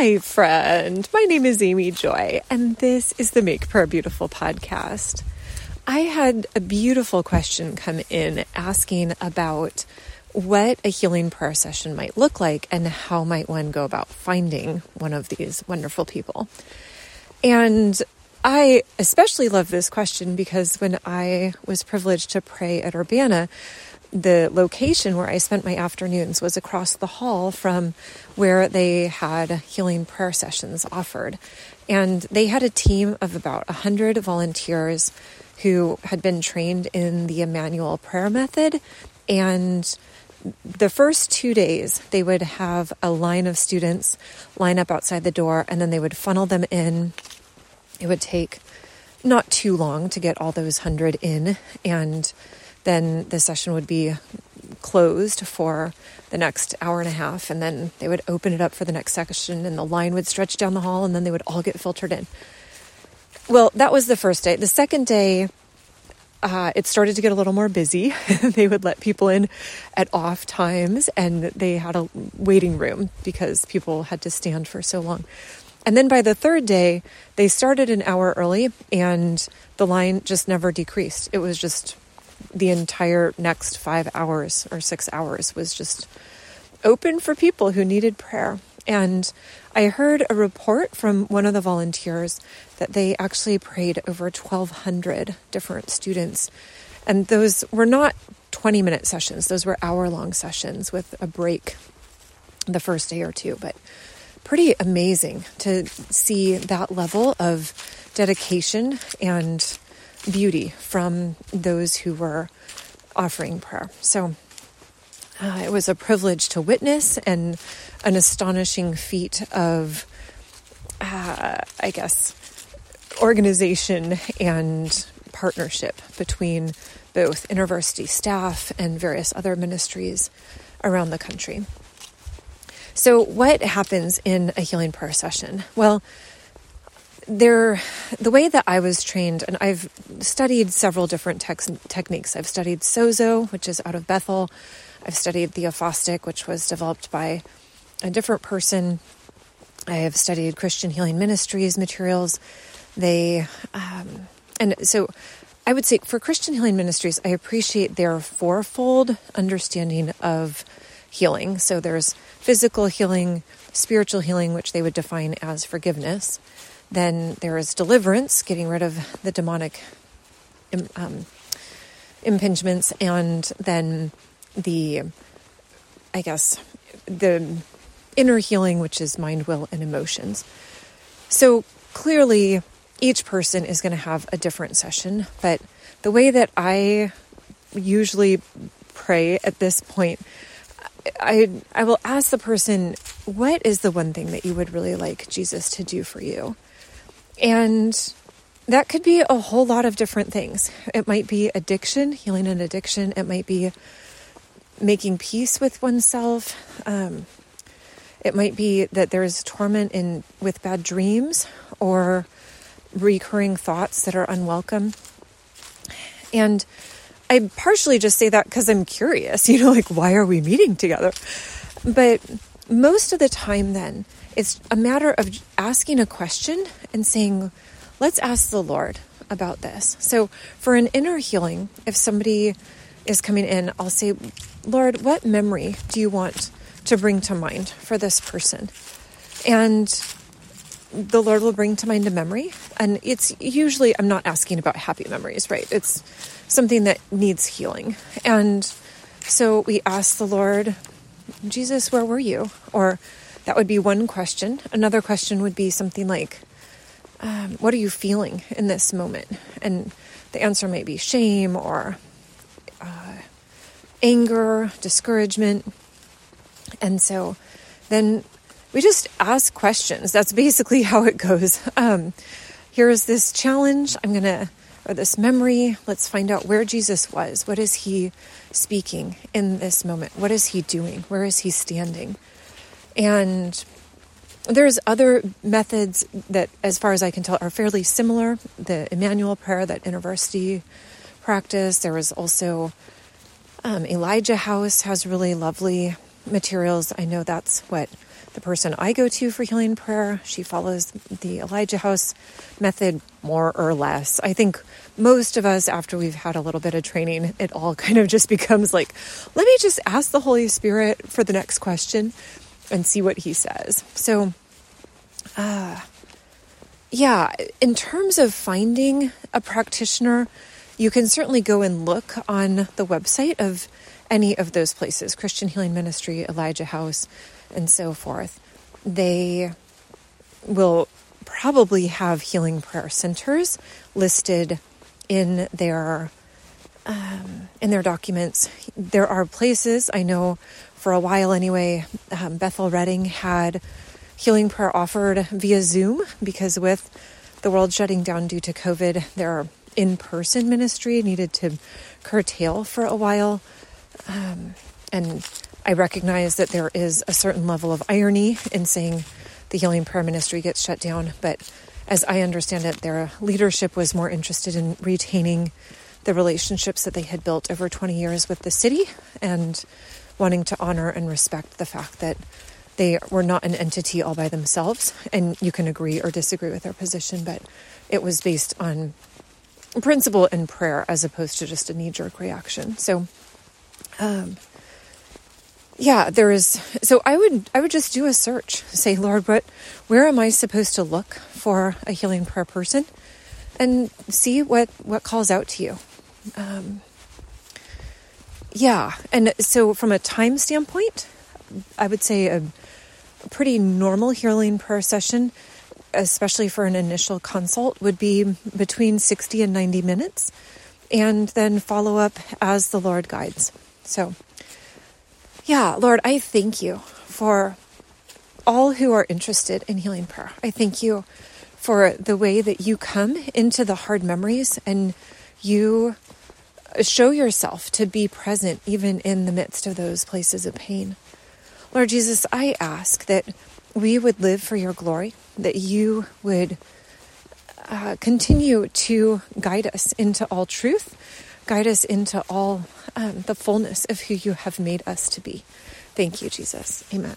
Hi, friend. My name is Amy Joy, and this is the Make Prayer Beautiful podcast. I had a beautiful question come in asking about what a healing prayer session might look like and how might one go about finding one of these wonderful people. And I especially love this question because when I was privileged to pray at Urbana, the location where I spent my afternoons was across the hall from where they had healing prayer sessions offered. And they had a team of about 100 volunteers who had been trained in the Emmanuel prayer method. And the first two days, they would have a line of students line up outside the door, and then they would funnel them in. It would take not too long to get all those 100 in. And then the session would be closed for the next hour and a half, and then they would open it up for the next session, and the line would stretch down the hall, and then they would all get filtered in. Well, that was the first day. The second day, uh, it started to get a little more busy. they would let people in at off times, and they had a waiting room because people had to stand for so long. And then by the third day, they started an hour early, and the line just never decreased. It was just the entire next five hours or six hours was just open for people who needed prayer. And I heard a report from one of the volunteers that they actually prayed over 1,200 different students. And those were not 20 minute sessions, those were hour long sessions with a break the first day or two. But pretty amazing to see that level of dedication and beauty from those who were offering prayer. So uh, it was a privilege to witness and an astonishing feat of, uh, I guess, organization and partnership between both university staff and various other ministries around the country. So, what happens in a healing prayer session? Well, there the way that I was trained, and I've studied several different tex- techniques. I've studied Sozo, which is out of Bethel. I've studied Theophostic, which was developed by a different person. I have studied Christian Healing Ministries materials. They, um, and so I would say for Christian Healing Ministries, I appreciate their fourfold understanding of healing. So there's physical healing, spiritual healing, which they would define as forgiveness. Then there is deliverance, getting rid of the demonic um, impingements, and then the, I guess, the inner healing, which is mind, will, and emotions. So clearly, each person is going to have a different session, but the way that I usually pray at this point, I I will ask the person, what is the one thing that you would really like Jesus to do for you? And that could be a whole lot of different things. It might be addiction, healing an addiction. It might be making peace with oneself. Um, it might be that there's torment in with bad dreams or recurring thoughts that are unwelcome. And I partially just say that because I'm curious, you know, like why are we meeting together? But most of the time, then, it's a matter of asking a question and saying, let's ask the Lord about this. So, for an inner healing, if somebody is coming in, I'll say, Lord, what memory do you want to bring to mind for this person? And the Lord will bring to mind a memory. And it's usually, I'm not asking about happy memories, right? It's something that needs healing. And so we ask the Lord, Jesus, where were you? Or that would be one question. Another question would be something like, um, What are you feeling in this moment? And the answer may be shame or uh, anger, discouragement. And so then we just ask questions. That's basically how it goes. Um, here's this challenge. I'm going to, or this memory. Let's find out where Jesus was. What is he speaking in this moment? What is he doing? Where is he standing? And there's other methods that, as far as I can tell, are fairly similar. The Emmanuel prayer that InterVarsity practice. There was also um, Elijah House has really lovely materials. I know that's what the person I go to for healing prayer. She follows the Elijah House method more or less. I think most of us, after we've had a little bit of training, it all kind of just becomes like, let me just ask the Holy Spirit for the next question and see what he says. So, uh, yeah, in terms of finding a practitioner, you can certainly go and look on the website of any of those places Christian Healing Ministry, Elijah House, and so forth. They will probably have healing prayer centers listed in their um, in their documents. There are places I know for a while anyway. Um, Bethel Redding had healing prayer offered via Zoom because with the world shutting down due to COVID, their in person ministry needed to curtail for a while. Um, and I recognize that there is a certain level of irony in saying the healing prayer ministry gets shut down, but as I understand it, their leadership was more interested in retaining the relationships that they had built over 20 years with the city and wanting to honor and respect the fact that they were not an entity all by themselves. And you can agree or disagree with their position, but it was based on principle and prayer as opposed to just a knee jerk reaction. So, um, yeah, there is. So I would I would just do a search. Say, Lord, what, where am I supposed to look for a healing prayer person, and see what what calls out to you. Um, yeah, and so from a time standpoint, I would say a, a pretty normal healing prayer session, especially for an initial consult, would be between sixty and ninety minutes, and then follow up as the Lord guides. So yeah, Lord, I thank you for all who are interested in healing prayer. I thank you for the way that you come into the hard memories and you show yourself to be present even in the midst of those places of pain. Lord Jesus, I ask that we would live for your glory, that you would uh, continue to guide us into all truth, guide us into all um, the fullness of who you have made us to be. Thank you, Jesus. Amen.